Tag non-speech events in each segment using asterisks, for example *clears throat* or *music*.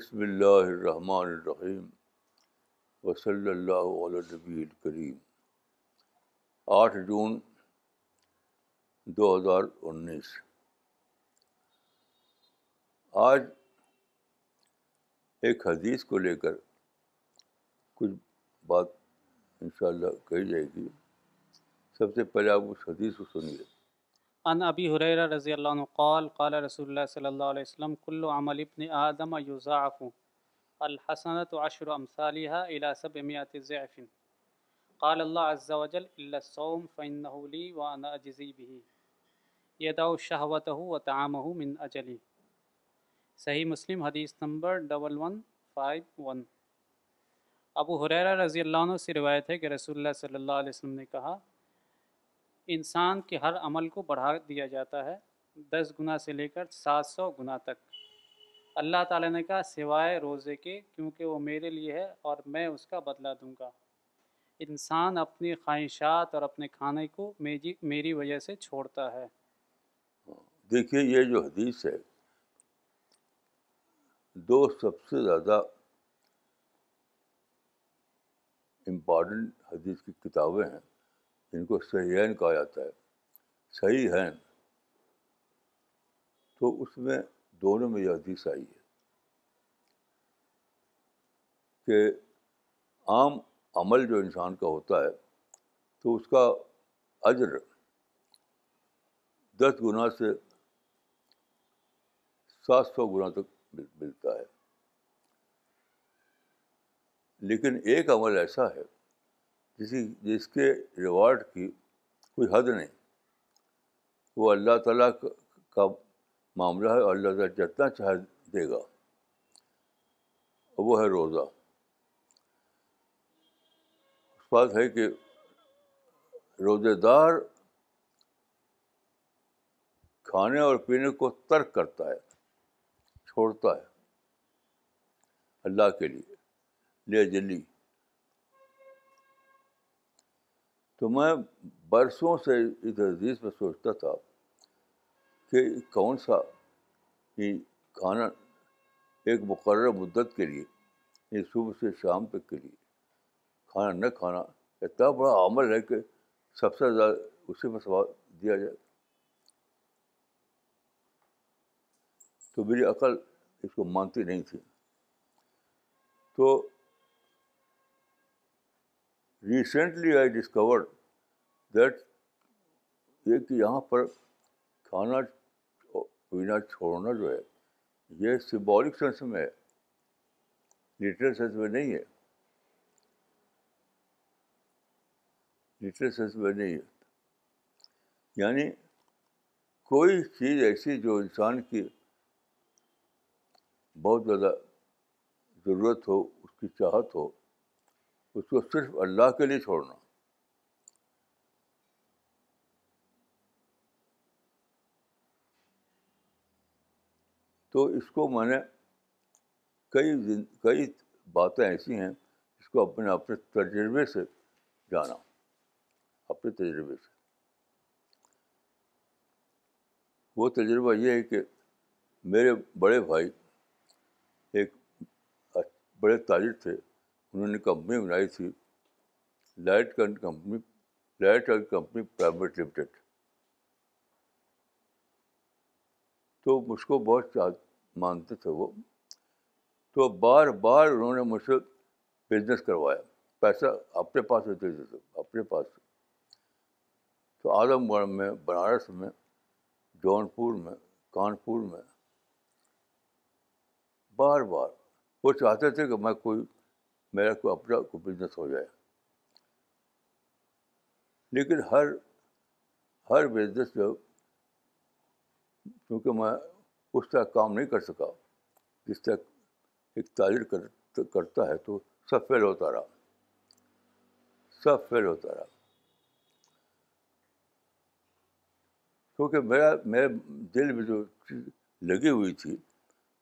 بسم اللہ الرحمن الرحیم و صلی علیہ نبی الکریم آٹھ جون دو ہزار انیس آج ایک حدیث کو لے کر کچھ بات ان شاء اللہ کہی جائے گی سب سے پہلے آپ اس حدیث کو سنیے ان ابی حریرہ رضی اللہ عنہ قال قال رسول اللہ صلی اللہ علیہ وسلم کل عمل ابن آدم یضاعف الحسنۃ عشر امثالها الى 700 ضعف قال اللہ عز وجل الا الصوم فانه لي وانا اجزی به یدعو شہوتہ و تعامہ من اجلی صحیح مسلم حدیث number double one five one ابو حریرہ رضی اللہ عنہ سے روایت ہے کہ رسول اللہ صلی اللہ علیہ وسلم نے کہا انسان کے ہر عمل کو بڑھا دیا جاتا ہے دس گنا سے لے کر سات سو گنا تک اللہ تعالیٰ نے کہا سوائے روزے کے کیونکہ وہ میرے لیے ہے اور میں اس کا بدلہ دوں گا انسان اپنی خواہشات اور اپنے کھانے کو میری وجہ سے چھوڑتا ہے دیکھیے یہ جو حدیث ہے دو سب سے زیادہ امپارٹنٹ حدیث کی کتابیں ہیں جن کو صحیحین کہا جاتا ہے صحیح ہے تو اس میں دونوں میں یہ حدیث آئی ہے کہ عام عمل جو انسان کا ہوتا ہے تو اس کا اجر دس گنا سے سات سو گنا تک ملتا ہے لیکن ایک عمل ایسا ہے جس کے ریوارڈ کی کوئی حد نہیں وہ اللہ تعالیٰ کا معاملہ ہے اور اللہ تعالیٰ جتنا چاہے دے گا وہ ہے روزہ اس بات ہے کہ روزے دار کھانے اور پینے کو ترک کرتا ہے چھوڑتا ہے اللہ کے لیے لے جلی تو میں برسوں سے اس حدیث میں سوچتا تھا کہ کون سا یہ کھانا ایک مقرر مدت کے لیے یہ صبح سے شام تک کے لیے کھانا نہ کھانا اتنا بڑا عمل ہے کہ سب سے زیادہ اسی میں سوال دیا جائے تو میری عقل اس کو مانتی نہیں تھی تو ریسنٹلی آئی ڈسکورڈ دیٹ یہ کہ یہاں پر کھانا پینا چھوڑنا جو ہے یہ سمبولک سینس میں ہے لٹرل سینس میں نہیں ہے لٹرل سینس میں نہیں ہے یعنی کوئی چیز ایسی جو انسان کی بہت زیادہ ضرورت ہو اس کی چاہت ہو اس کو صرف اللہ کے لیے چھوڑنا تو اس کو میں نے کئی کئی باتیں ایسی ہیں جس کو اپنے اپنے تجربے سے جانا اپنے تجربے سے وہ تجربہ یہ ہے کہ میرے بڑے بھائی ایک بڑے تاجر تھے انہوں نے کمپنی بنائی تھی لائٹ کن company light and company private limited تو مجھ کو بہت مانگتے تھے وہ تو بار بار انہوں نے مجھ سے بزنس کروایا پیسہ اپنے پاس ہوتے تھے اپنے پاس تو اعظم گڑھ میں بنارس میں جون پور میں کانپور میں بار بار وہ چاہتے تھے کہ میں کوئی میرا کوئی اپنا کوئی بزنس ہو جائے لیکن ہر ہر بزنس میں کیونکہ میں اس طرح کام نہیں کر سکا جس طرح ایک تاجر کر کرتا ہے تو سب فیل ہوتا رہا سب فیل ہوتا رہا کیونکہ میرا میرے دل میں جو لگی ہوئی تھی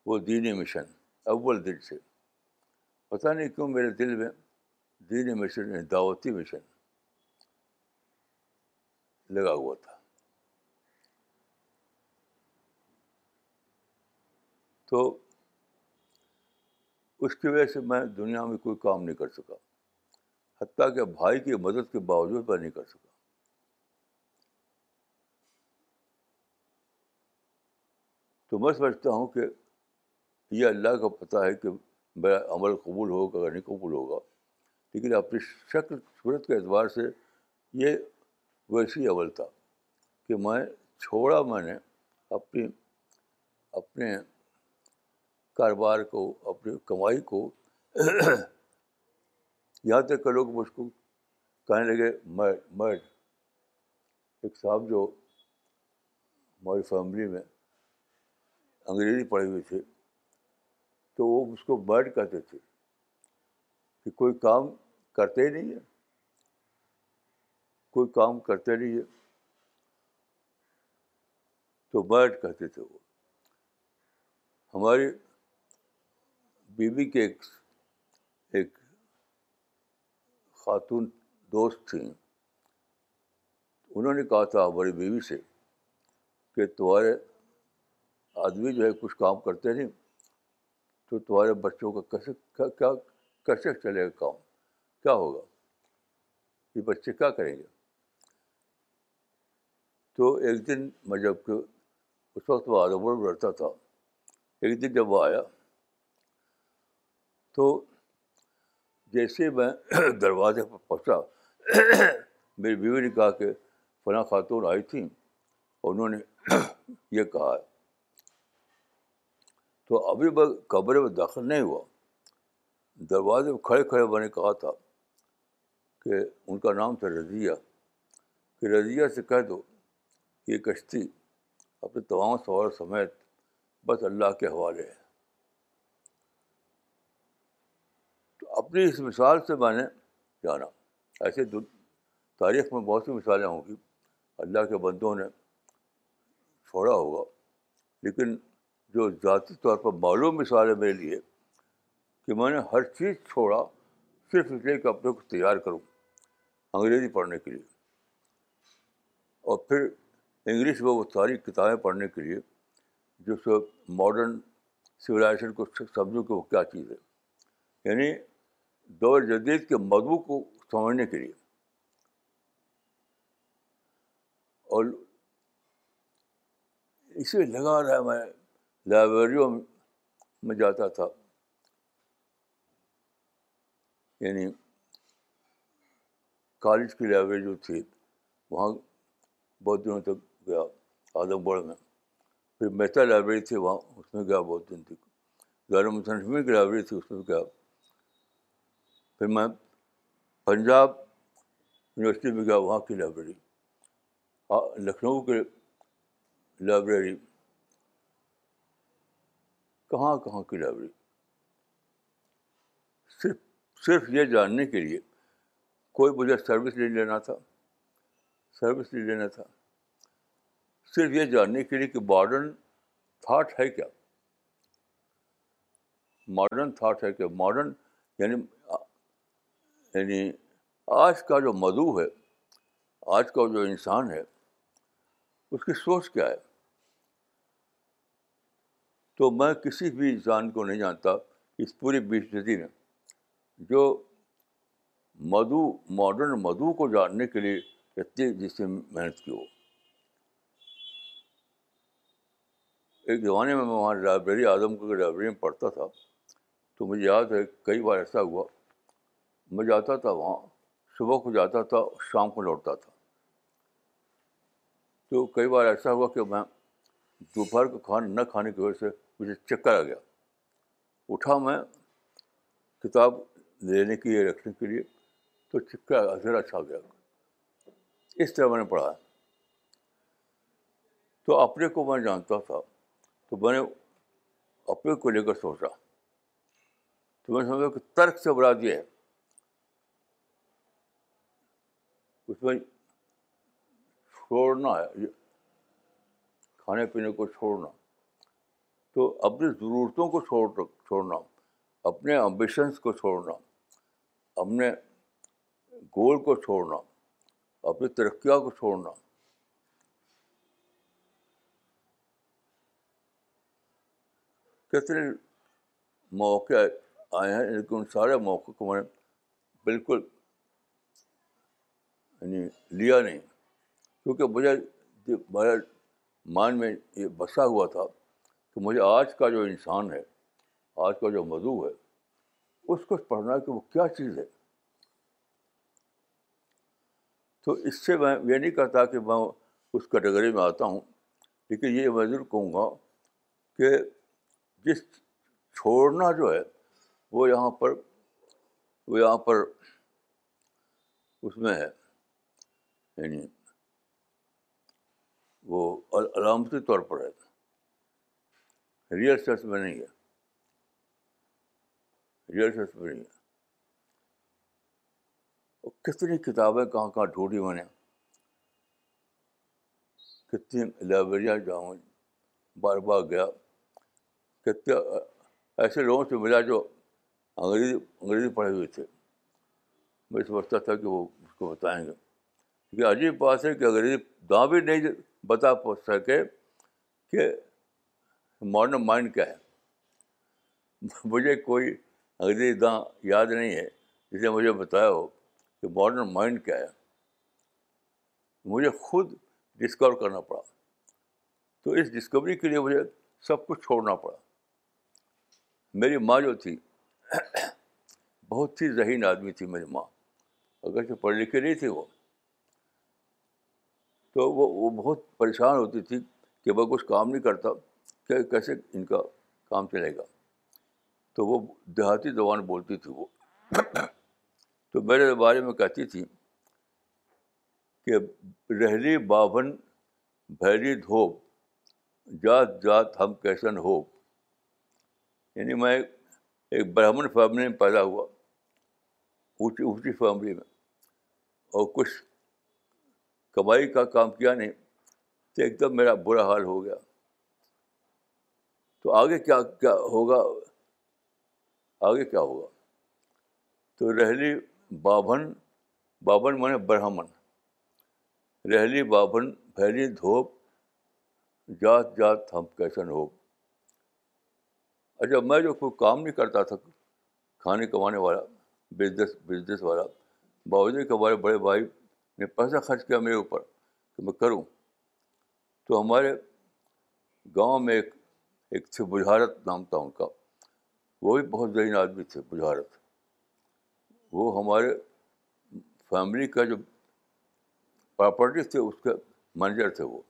وہ دینی مشن اول دل سے پتا نہیں کیوں میرے دل میں دینی مشن دعوتی مشن لگا ہوا تھا تو اس کی وجہ سے میں دنیا میں کوئی کام نہیں کر سکا حتیٰ کہ بھائی کی مدد کے باوجود میں نہیں کر سکا تو میں سمجھتا ہوں کہ یہ اللہ کا پتہ ہے کہ میرا عمل قبول ہوگا یا نہیں قبول ہوگا لیکن اپنی شکل صورت کے اعتبار سے یہ ویسی عمل تھا کہ میں چھوڑا میں نے اپنی اپنے کاروبار کو اپنی کمائی کو یہاں تک کہ لوگ مجھ کو کہنے لگے میں میں ایک صاحب جو ہماری فیملی میں انگریزی پڑھے ہوئے تھے تو وہ اس کو برڈ کہتے تھے کہ کوئی کام کرتے ہی نہیں ہے کوئی کام کرتے نہیں ہے تو برڈ کہتے تھے وہ ہماری بیوی کے ایک ایک خاتون دوست تھیں انہوں نے کہا تھا ہماری بیوی سے کہ تمہارے آدمی جو ہے کچھ کام کرتے نہیں تو تمہارے بچوں کا کیسے کیا کیسے چلے گا کام کیا ہوگا یہ بچے کیا کریں گے تو ایک دن میں جب کہ اس وقت وہ آرمر رہتا تھا ایک دن جب وہ آیا تو جیسے میں *clears throat* دروازے پر پہنچا *clears throat* میری بیوی نے کہا کہ فلاں خاتون آئی تھیں اور انہوں نے *clears throat* یہ کہا تو ابھی میں کمرے میں داخل نہیں ہوا دروازے میں کھڑے کھڑے میں نے کہا تھا کہ ان کا نام تھا رضیہ کہ رضیہ سے کہہ دو کہ یہ کشتی اپنے تمام سوار سمیت بس اللہ کے حوالے ہے تو اپنی اس مثال سے میں نے جانا ایسے تاریخ میں بہت سی مثالیں ہوں گی اللہ کے بندوں نے چھوڑا ہوگا لیکن جو ذاتی طور پر معلوم مثال ہے میرے لیے کہ میں نے ہر چیز چھوڑا صرف اس لیے کہ اپنے کو تیار کروں انگریزی پڑھنے کے لیے اور پھر انگلش میں وہ ساری کتابیں پڑھنے کے لیے جو سو ماڈرن سویلائزیشن کو سمجھوں کہ وہ کیا چیز ہے یعنی دور جدید کے مدبو کو سمجھنے کے لیے اور اسے لگا رہا ہے میں لائبریریوں میں جاتا تھا یعنی کالج کی لائبریری جو تھی وہاں بہت دنوں تک گیا اعظم گڑھ میں پھر مہتا لائبریری تھی وہاں اس میں گیا بہت دن تک غیر مسلمی کی لائبریری تھی اس میں گیا پھر میں پنجاب یونیورسٹی میں گیا وہاں کی لائبریری لکھنؤ کی لائبریری کہاں کہاں کی لائبریری صرف صرف یہ جاننے کے لیے کوئی مجھے سروس نہیں لینا تھا سروس نہیں لینا تھا صرف یہ جاننے کے لیے کہ ماڈرن تھاٹ ہے کیا ماڈرن تھاٹ ہے کیا ماڈرن یعنی یعنی آج کا جو مدعو ہے آج کا جو انسان ہے اس کی سوچ کیا ہے تو میں کسی بھی انسان کو نہیں جانتا اس پوری بیس ندی میں جو مدو ماڈرن مدو کو جاننے کے لیے اتنی جس سے محنت کی ہو ایک زمانے میں میں وہاں لائبریری اعظم کی لائبریری میں پڑھتا تھا تو مجھے یاد ہے کئی بار ایسا ہوا میں جاتا تھا وہاں صبح کو جاتا تھا شام کو لوٹتا تھا تو کئی بار ایسا ہوا کہ میں دوپہر کو کھانا نہ کھانے کی وجہ سے مجھے چکر آ گیا اٹھا میں کتاب لینے کے لیے رکھنے کے لیے تو چکر ذرا چھا گیا اس طرح میں نے پڑھا تو اپنے کو میں جانتا تھا تو میں نے اپنے کو لے کر سوچا تو میں سمجھا کہ ترک سے یہ ہے اس میں چھوڑنا ہے کھانے پینے کو چھوڑنا تو اپنی ضرورتوں کو چھوڑ چھوڑنا اپنے امبیشنس کو چھوڑنا اپنے گول کو چھوڑنا اپنی ترقیا کو چھوڑنا کتنے موقع آئے ہیں لیکن ان سارے موقع کو میں نے بالکل یعنی لیا نہیں کیونکہ مجھے میرے میں یہ بسا ہوا تھا کہ مجھے آج کا جو انسان ہے آج کا جو مدو ہے اس کو پڑھنا کہ وہ کیا چیز ہے تو اس سے میں یہ نہیں کہتا کہ میں اس کیٹیگری میں آتا ہوں لیکن یہ میں ضرور کہوں گا کہ جس چھوڑنا جو ہے وہ یہاں پر وہ یہاں پر اس میں ہے یعنی وہ علامتی طور پر ہے ریئرس میں نہیں ہے ریئرسلس میں نہیں ہے اور کتنی کتابیں کہاں کہاں میں بنے کتنی لائبریریاں جاؤں بار بار گیا کتنے ایسے لوگوں سے ملا جو انگریزی انگریزی پڑھے ہوئے تھے میں سمجھتا تھا کہ وہ اس کو بتائیں گے کیونکہ عجیب بات ہے کہ انگریزی داں بھی نہیں بتا سکے کہ ماڈرن مائنڈ کیا ہے مجھے کوئی انگریزی داں یاد نہیں ہے جسے مجھے بتایا ہو کہ ماڈرن مائنڈ کیا ہے مجھے خود ڈسکور کرنا پڑا تو اس ڈسکوری کے لیے مجھے سب کچھ چھوڑنا پڑا میری ماں جو تھی بہت ہی ذہین آدمی تھی میری ماں اگر پڑھ پڑھے لکھے نہیں تھی وہ تو وہ وہ بہت پریشان ہوتی تھی کہ میں کچھ کام نہیں کرتا کہ کیسے ان کا کام چلے گا تو وہ دیہاتی زبان بولتی تھی وہ تو میرے بارے میں کہتی تھی کہ رہلی باون بھیری دھوپ جات جات ہم کیسن ہو یعنی میں ایک برہمن فیملی میں پیدا ہوا اونچی اونچی فیملی میں اور کچھ کمائی کا کام کیا نہیں تو ایک دم میرا برا حال ہو گیا تو آگے کیا کیا ہوگا آگے کیا ہوگا تو رہلی بابھن بابھن مانے برہمن رہلی بابھن پھیلی دھوپ جات جات ہم کیسن ہو اچھا میں جو کوئی کام نہیں کرتا تھا کھانے کمانے والا بزنس بزنس والا باوجود کے ہمارے بڑے بھائی نے پیسہ خرچ کیا میرے اوپر کہ میں کروں تو ہمارے گاؤں میں ایک ایک تھے بجھارت نام تھا ان کا وہ بھی بہت ذہین آدمی تھے بجھارت وہ ہمارے فیملی کا جو پراپرٹی تھے اس کے مینیجر تھے وہ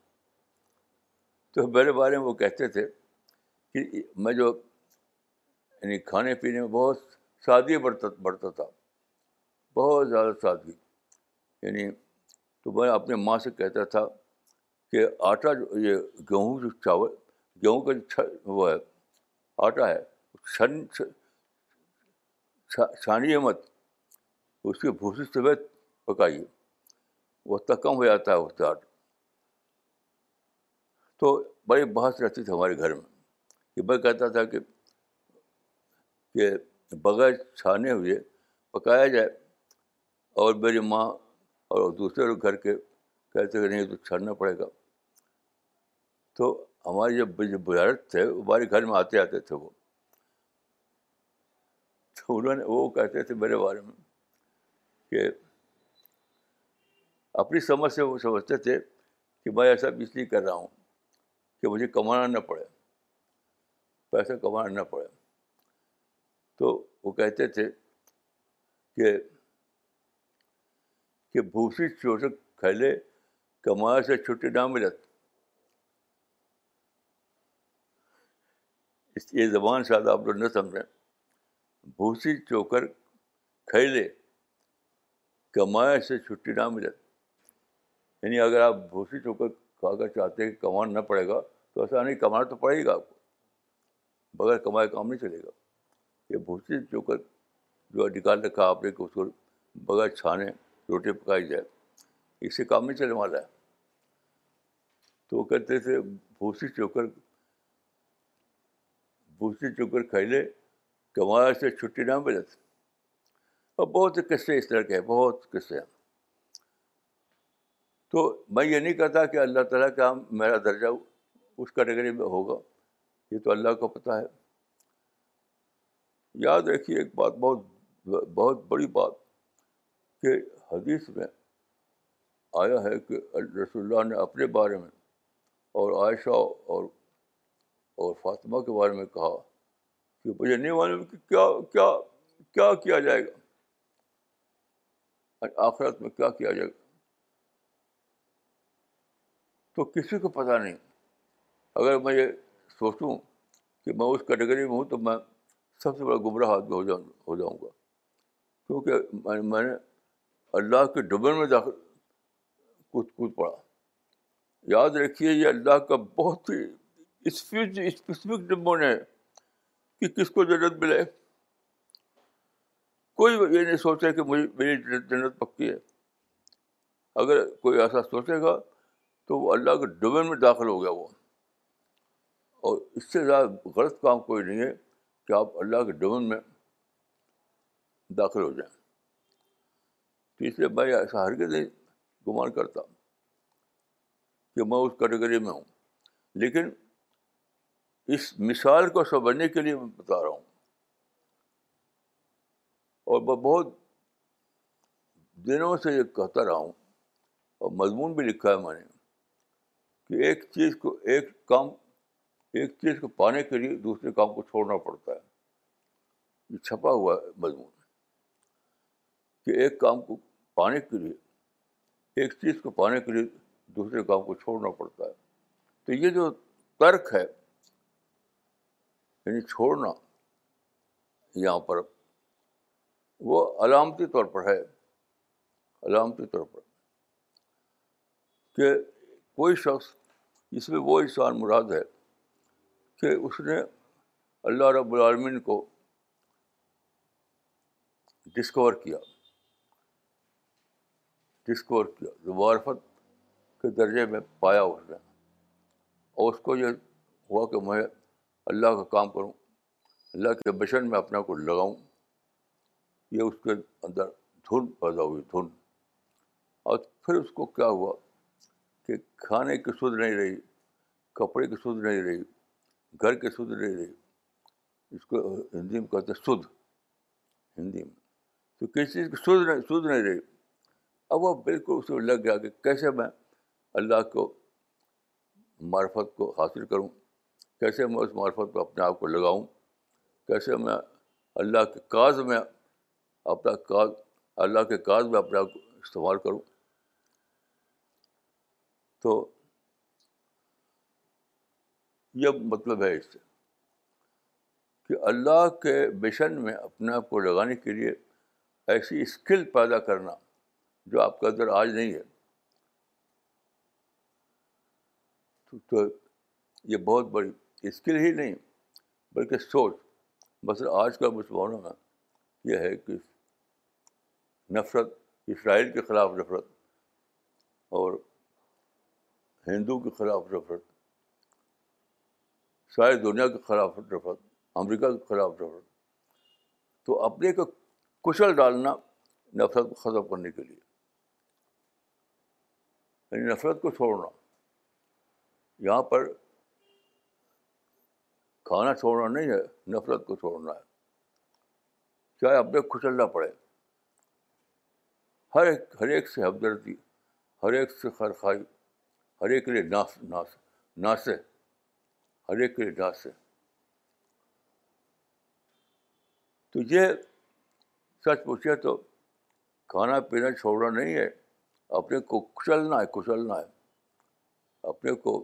تو میرے بارے میں وہ کہتے تھے کہ میں جو یعنی کھانے پینے میں بہت سادگی برت برتا تھا بہت زیادہ سادگی یعنی تو میں اپنے ماں سے کہتا تھا کہ آٹا جو یہ گیہوں جو چاول گیہوں کا جو وہ ہے آٹا ہے چھن چھانی مت اس کی بھوسی سمیت پکائیے وہ تکم ہو جاتا ہے اسے آٹا تو بڑی بحث رہتی تھی ہمارے گھر میں کہ میں کہتا تھا کہ بغیر چھانے ہوئے پکایا جائے اور میری ماں اور دوسرے گھر کے کہتے کہ نہیں تو چھڑنا پڑے گا تو ہمارے جو بزرگ تھے ہمارے گھر میں آتے آتے تھے وہ تو انہوں نے وہ کہتے تھے میرے بارے میں کہ اپنی سمجھ سے وہ سمجھتے تھے کہ میں ایسا اس لیے کر رہا ہوں کہ مجھے کمانا نہ پڑے پیسہ کمانا نہ پڑے تو وہ کہتے تھے کہ کہ بھوسی چوٹ کھیلے کمایا سے چھٹی نہ ملت اس یہ زبان شاید آپ لوگ نہ سمجھیں بھوسی چوکر کھیلے کمائے سے چھٹی نہ ملے یعنی اگر آپ بھوسی چوکر کھا کر چاہتے ہیں کہ کمانا نہ پڑے گا تو ایسا نہیں کمانا تو پڑے گا آپ کو بغیر کمائے کام نہیں چلے گا یہ بھوسی چوکر جو نکال رکھا آپ نے کہ اس کو بغیر چھانے روٹی پکائی جائے اس سے کام نہیں چلنے والا ہے تو وہ کہتے تھے بھوسی چوکر بھوسی چکر کہہ لے کہ سے چھٹی نہ ملے اور بہت قصے اس طرح کے ہیں بہت قصے ہیں تو میں یہ نہیں کہتا کہ اللہ تعالیٰ کا میرا درجہ اس کیٹیگری میں ہوگا یہ تو اللہ کو پتہ ہے یاد رکھیے ایک بات بہت بہت بڑی بات کہ حدیث میں آیا ہے کہ رسول اللہ نے اپنے بارے میں اور عائشہ اور اور فاطمہ کے بارے میں کہا کہ مجھے نہیں معلوم کہ کیا کیا کیا کیا جائے گا آخرت میں کیا کیا جائے گا تو کسی کو پتہ نہیں اگر میں یہ سوچوں کہ میں اس کیٹیگری میں ہوں تو میں سب سے بڑا گمراہ ہو جاؤں ہو جاؤں گا کیونکہ میں نے اللہ کے ڈبن میں داخل کود پڑھا یاد رکھیے یہ اللہ کا بہت ہی اسپیسیفک نمبر نے کہ کس کو جنت ملے کوئی یہ نہیں سوچے کہ مجھے میری جنت پکی ہے اگر کوئی ایسا سوچے گا تو وہ اللہ کے ڈومین میں داخل ہو گیا وہ اور اس سے زیادہ غلط کام کوئی نہیں ہے کہ آپ اللہ کے ڈومین میں داخل ہو جائیں تیسرے میں ایسا ہر کے گمان کرتا کہ میں اس کیٹیگری میں ہوں لیکن اس مثال کو سمجھنے کے لیے میں بتا رہا ہوں اور میں بہت دنوں سے یہ کہتا رہا ہوں اور مضمون بھی لکھا ہے میں نے کہ ایک چیز کو ایک کام ایک چیز کو پانے کے لیے دوسرے کام کو چھوڑنا پڑتا ہے یہ چھپا ہوا ہے مضمون کہ ایک کام کو پانے کے لیے ایک چیز کو پانے کے لیے دوسرے کام کو چھوڑنا پڑتا ہے تو یہ جو ترک ہے یعنی چھوڑنا یہاں پر وہ علامتی طور پر ہے علامتی طور پر کہ کوئی شخص اس میں وہ انسان مراد ہے کہ اس نے اللہ رب العالمین کو ڈسکور کیا ڈسکور کیا زبارفت کے درجے میں پایا اس نے اور اس کو یہ ہوا کہ میں اللہ کا کام کروں اللہ کے بشن میں اپنا کو لگاؤں یہ اس کے اندر دھن پیدا ہوئی دھن اور پھر اس کو کیا ہوا کہ کھانے کی سدھ نہیں رہی کپڑے کی سدھ نہیں رہی گھر کی سدھ نہیں رہی اس کو ہندی میں کہتے ہیں سدھ ہندی میں تو کسی چیز کی سدھ نہیں سدھ نہیں رہی اب وہ بالکل اس میں لگ گیا کہ کیسے میں اللہ کو معرفت کو حاصل کروں کیسے میں اس معرفت پہ اپنے آپ کو لگاؤں کیسے میں اللہ کے کاز میں اپنا کاز اللہ کے کاز میں اپنے آپ کو استعمال کروں تو یہ مطلب ہے اس سے کہ اللہ کے مشن میں اپنے آپ کو لگانے کے لیے ایسی اسکل پیدا کرنا جو آپ کے اندر آج نہیں ہے تو یہ بہت بڑی اسکل ہی نہیں بلکہ سوچ بس آج کا مسلمانوں میں یہ ہے کہ نفرت اسرائیل کے خلاف نفرت اور ہندو کے خلاف نفرت ساری دنیا کے خلاف نفرت امریکہ کے خلاف نفرت تو اپنے کو کشل ڈالنا نفرت کو ختم کرنے کے لیے یعنی نفرت کو چھوڑنا یہاں پر کھانا چھوڑنا نہیں ہے نفرت کو چھوڑنا ہے چاہے اپنے کچلنا پڑے ہر ایک ہر ایک سے ہمدردی ہر ایک سے خرخائی ہر ایک کے لیے ناس ناس ناسے ہر ایک کے لیے ناسے تو یہ سچ پوچھے تو کھانا پینا چھوڑنا نہیں ہے اپنے کو کچلنا ہے کچلنا ہے اپنے کو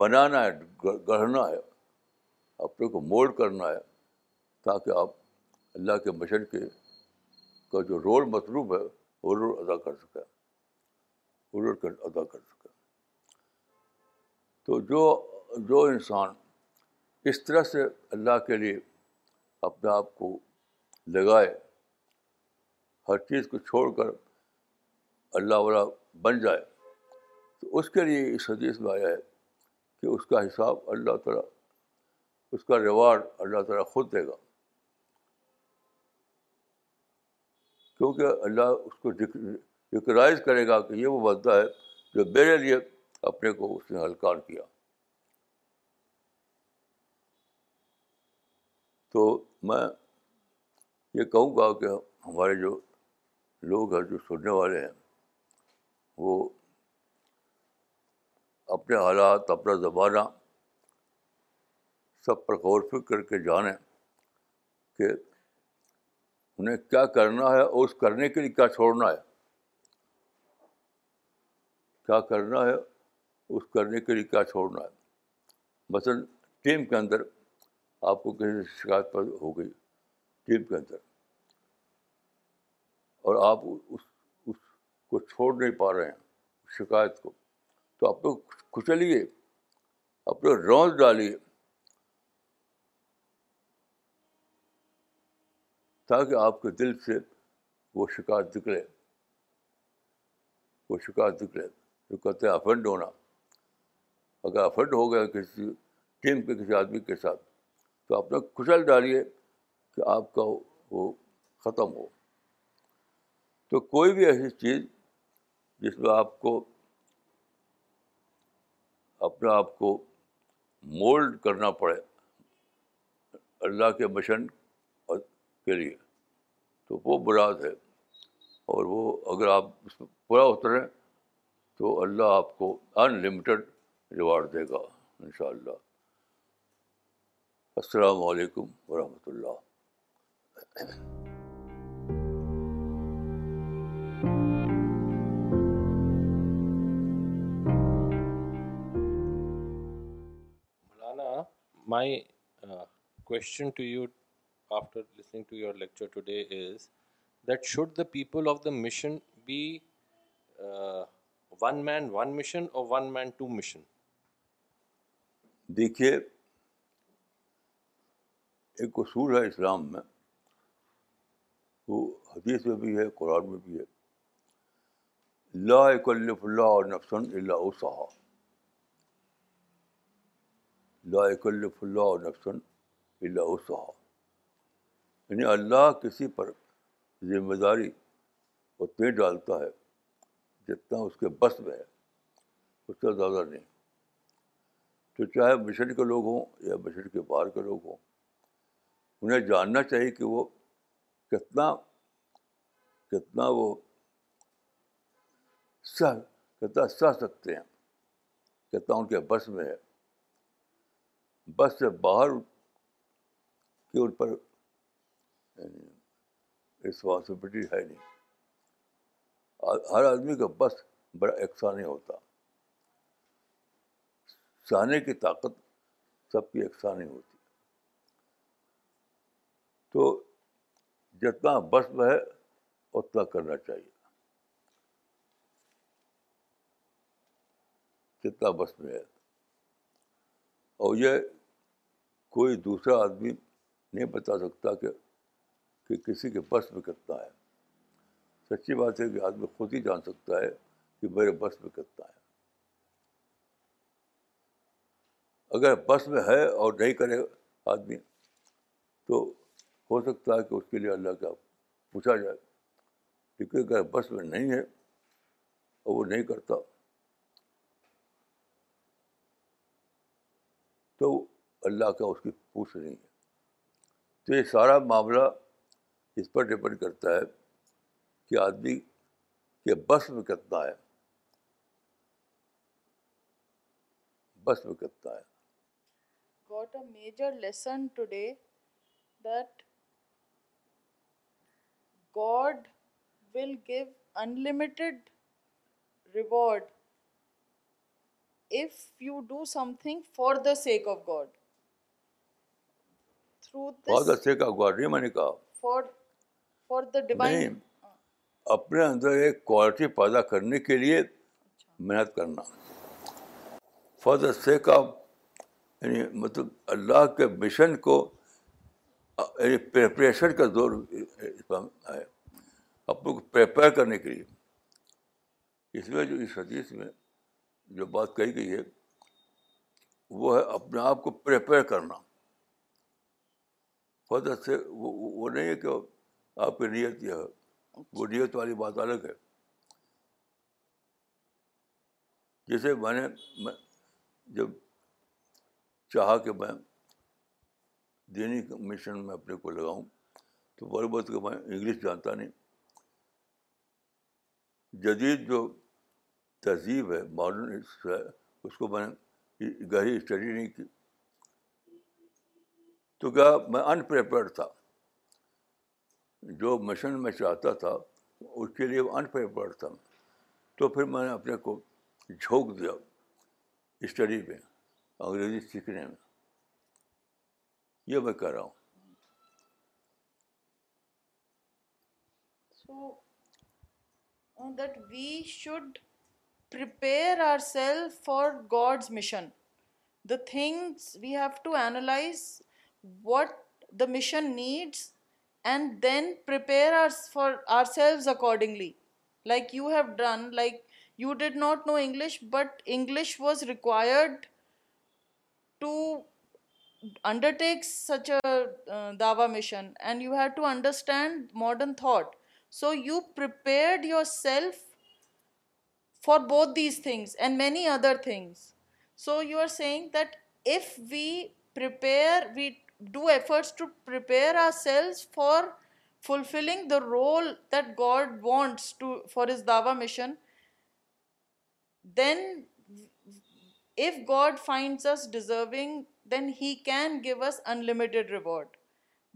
بنانا ہے گڑھنا ہے اپنے کو مولڈ کرنا ہے تاکہ آپ اللہ کے مشن کے کا جو رول مطلوب ہے وہ رول ادا کر سکیں وہ رول ادا کر سکیں تو جو جو انسان اس طرح سے اللہ کے لیے اپنے آپ کو لگائے ہر چیز کو چھوڑ کر اللہ والا بن جائے تو اس کے لیے اس حدیث میں آیا ہے کہ اس کا حساب اللہ تعالیٰ اس کا ریوارڈ اللہ تعالیٰ خود دے گا کیونکہ اللہ اس کو ریکرائز کرے گا کہ یہ وہ بندہ ہے جو میرے لیے اپنے کو اس نے ہلکار کیا تو میں یہ کہوں گا کہ ہمارے جو لوگ ہیں جو سننے والے ہیں وہ اپنے حالات اپنا زمانہ سب پر غور فکر کر کے جانیں کہ انہیں کیا کرنا ہے اور اس کرنے کے لیے کیا چھوڑنا ہے کیا کرنا ہے اس کرنے کے لیے کیا چھوڑنا ہے مثلاً ٹیم کے اندر آپ کو کسی شکایت ہو گئی ٹیم کے اندر اور آپ اس اس کو چھوڑ نہیں پا رہے ہیں شکایت کو تو آپ کچلیے اپنے روز ڈالیے تاکہ آپ کے دل سے وہ شکار نکلے وہ شکار نکلے جو کہتے ہیں افنڈ ہونا اگر افنڈ ہو گیا کسی ٹیم کے کسی آدمی کے ساتھ تو آپ نے کچل ڈالیے کہ آپ کا وہ ختم ہو تو کوئی بھی ایسی چیز جس میں آپ کو اپنے آپ کو مولڈ کرنا پڑے اللہ کے مشن کے لیے تو وہ براد ہے اور وہ اگر آپ اس میں پورا اتریں تو اللہ آپ کو ان لمیٹڈ ریوارڈ دے گا ان شاء اللہ السلام علیکم ورحمۃ اللہ مولانا my question to you after listening to your lecture people of the mission بھی ون مین ون مشن اور ون مین ٹو مشن دیکھیے ایک اصول ہے اسلام میں وہ حدیث میں بھی ہے قرآن میں بھی ہے لا اکلف اللہ نفسن اللہ لا اکلف اللہ نفسن اللہ عصہ یعنی اللہ کسی پر ذمہ داری اور پیٹ ڈالتا ہے جتنا اس کے بس میں ہے اس کا زیادہ نہیں تو چاہے مشرق کے لوگ ہوں یا مشرق کے باہر کے لوگ ہوں انہیں جاننا چاہیے کہ وہ کتنا کتنا وہ سہ کتنا سہ سکتے ہیں کتنا ان کے بس میں ہے بس سے باہر کے پر یعنی رسپانسبلٹی ہے نہیں ہر آدمی کا بس بڑا یکساں نہیں ہوتا چاہنے کی طاقت سب کی یکساں نہیں ہوتی تو جتنا بس میں ہے اتنا کرنا چاہیے جتنا بس میں ہے اور یہ کوئی دوسرا آدمی نہیں بتا سکتا کہ کہ کسی کے بس میں کتنا ہے سچی بات ہے کہ آدمی خود ہی جان سکتا ہے کہ میرے بس میں کتنا ہے اگر بس میں ہے اور نہیں کرے آدمی تو ہو سکتا ہے کہ اس کے لیے اللہ کا پوچھا جائے کیونکہ اگر بس میں نہیں ہے اور وہ نہیں کرتا تو اللہ کا اس کی پوچھ نہیں ہے تو یہ سارا معاملہ اس پر ڈپینڈ کرتا ہے کہ آدمی کے بس میں کتنا ہے بس میں کتنا ہے what a major lesson today that God will give unlimited reward if you do something for the sake of God through for the sake of God نہیں میں نے کہا فار اپنے اندر ایک کوالٹی پیدا کرنے کے لیے اچھا۔ محنت کرنا سیک آف کا مطلب اللہ کے مشن کو یعنی پریپریشن کا دور اپنے کو پریپئر کرنے کے لیے اس میں جو اس حدیث میں جو بات کہی گئی ہے وہ ہے اپنے آپ کو پریپئر کرنا سے وہ, وہ نہیں ہے کہ آپ کی نیت یہ ہے وہ اچھا۔ نیت والی بات الگ ہے جیسے میں نے جب چاہا کہ میں دینی کمیشن میں اپنے کو لگاؤں تو برباد کہ میں انگلش جانتا نہیں جدید جو تہذیب ہے ماڈرن ہے اس کو میں نے گہری اسٹڈی نہیں کی تو کیا میں انپریپئرڈ تھا جو مشن میں چاہتا تھا اس کے لیے ان انپریپرڈ تھا تو پھر میں نے اپنے کو جھونک دیا اسٹڈی میں انگریزی سیکھنے میں یہ میں کہہ رہا ہوں that we should prepare our self for God's mission the things we have to analyse what the mission needs and then prepare us for ourselves accordingly, like you have done. Like you did not know English, but English was required to undertake such a uh, Dawah mission, and you had to understand modern thought. So you prepared yourself for both these things and many other things. So you are saying that if we prepare, we do efforts to Perls for fulfilling the role that God for us Dawa مشنڈس then he can give us unlimited reward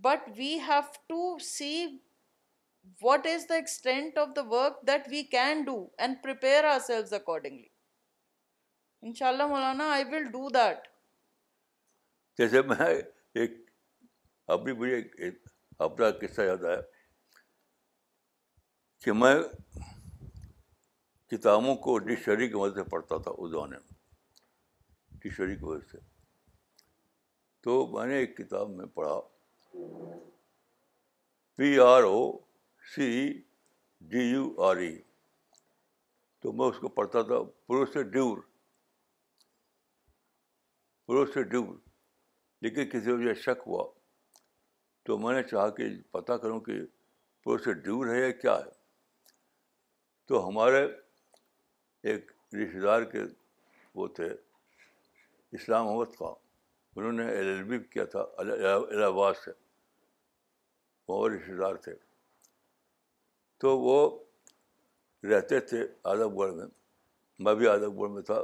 but we've to see what is the extent of the work that we can do and accordingly ان شاء اللہ مولانا آئی will do that جیسے ایک ابھی مجھے اپنا قصہ یاد آیا کہ میں کتابوں کو ڈکشنری کی مدد سے پڑھتا تھا اس زمانے میں ڈکشنری کی وجہ سے تو میں نے ایک کتاب میں پڑھا P R O C D U R E تو میں اس کو پڑھتا تھا پروسیڈیور پروسیڈیور لیکن کسی وجہ شک ہوا تو میں نے چاہا کہ پتہ کروں کہ پروسیس دور ہے یا کیا ہے تو ہمارے ایک رشتہ دار کے وہ تھے اسلام احمد خاں انہوں نے ایل ایل بی کیا تھا الہ آباد سے وہ رشتہ دار تھے تو وہ رہتے تھے اعظم گڑھ میں میں بھی اعظم گڑھ میں تھا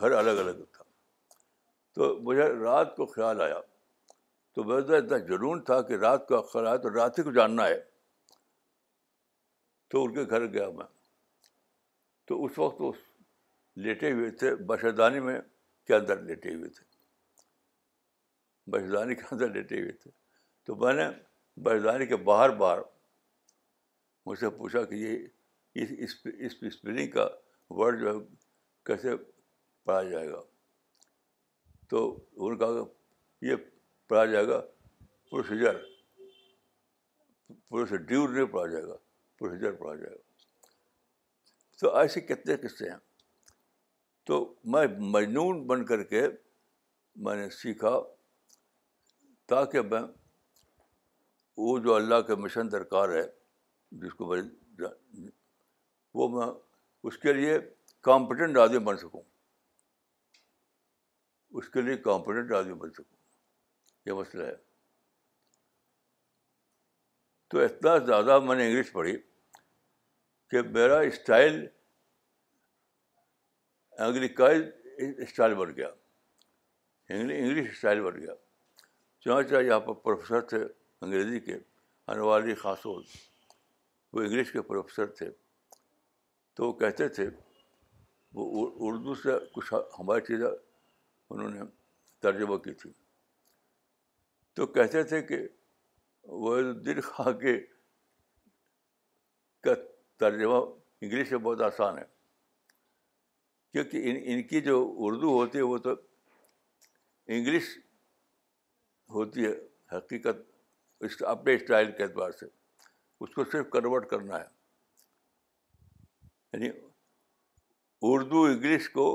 گھر الگ الگ تھا تو مجھے رات کو خیال آیا تو میرا اتنا جنون تھا کہ رات کو خیال آیا تو رات ہی کو جاننا ہے تو ان کے گھر گیا میں تو اس وقت وہ لیٹے ہوئے تھے بشدانی میں کے اندر لیٹے ہوئے تھے بشدانی کے اندر لیٹے ہوئے تھے تو میں نے بشردانی کے باہر باہر مجھ سے پوچھا کہ یہ اس اسپیلنگ کا ورڈ جو ہے کیسے پڑھا جائے گا تو ان کا یہ پڑھا جائے گا پروسیجر پروسیڈیور ڈیور پڑھا جائے گا پروسیجر پڑھا جائے گا تو ایسے کتنے قصے ہیں تو میں مجنون بن کر کے میں نے سیکھا تاکہ میں وہ جو اللہ کے مشن درکار ہے جس کو میں وہ میں اس کے لیے کمپٹنٹ آدمی بن سکوں اس کے لیے کمپیڈنٹ آدمی بن سکوں یہ مسئلہ ہے تو اتنا زیادہ میں نے انگلش پڑھی کہ میرا اسٹائل انگلیکائز اسٹائل بن گیا انگلش اسٹائل بن گیا چنانچہ یہاں پر پروفیسر تھے انگریزی کے انواری خاصوز وہ انگلش کے پروفیسر تھے تو وہ کہتے تھے وہ اردو سے کچھ ہماری چیزیں انہوں نے ترجمہ کی تھی تو کہتے تھے کہ وہ دل خاں کے کا ترجمہ انگلش میں بہت آسان ہے کیونکہ ان ان کی جو اردو ہوتی ہے وہ تو انگلش ہوتی ہے حقیقت اس اپنے اسٹائل کے اعتبار سے اس کو صرف کنورٹ کرنا ہے یعنی اردو انگلش کو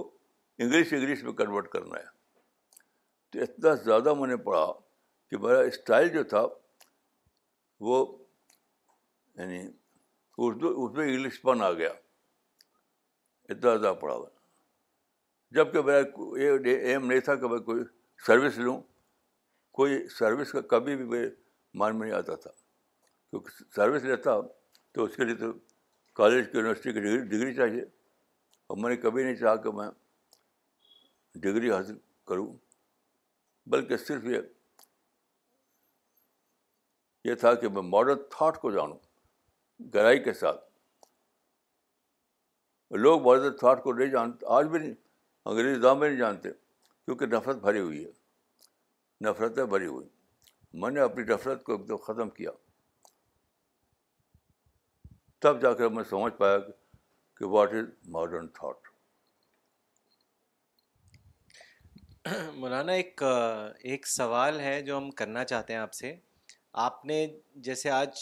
انگلش انگلش میں کنورٹ کرنا ہے تو اتنا زیادہ میں نے پڑھا کہ میرا اسٹائل جو تھا وہ یعنی اردو اس میں انگلش پن آ گیا اتنا زیادہ پڑھا میں جب کہ میرا یہ ایم نہیں تھا کہ میں کوئی سروس لوں کوئی سروس کا کبھی بھی میرے مان میں نہیں آتا تھا کیونکہ سروس لیتا تو اس کے لیے تو کالج کی یونیورسٹی کی ڈگری ڈگری چاہیے اور میں نے کبھی نہیں چاہا کہ میں ڈگری حاصل کروں بلکہ صرف یہ یہ تھا کہ میں ماڈرن تھاٹ کو جانوں گہرائی کے ساتھ لوگ ماڈرن تھاٹ کو نہیں جانتے آج بھی نہیں انگریزی دام میں نہیں جانتے کیونکہ نفرت بھری ہوئی ہے نفرتیں بھری ہوئی میں نے اپنی نفرت کو ایک دم ختم کیا تب جا کر میں سمجھ پایا کہ واٹ از ماڈرن تھاٹ *clears throat* مولانا ایک ایک سوال ہے جو ہم کرنا چاہتے ہیں آپ سے آپ نے جیسے آج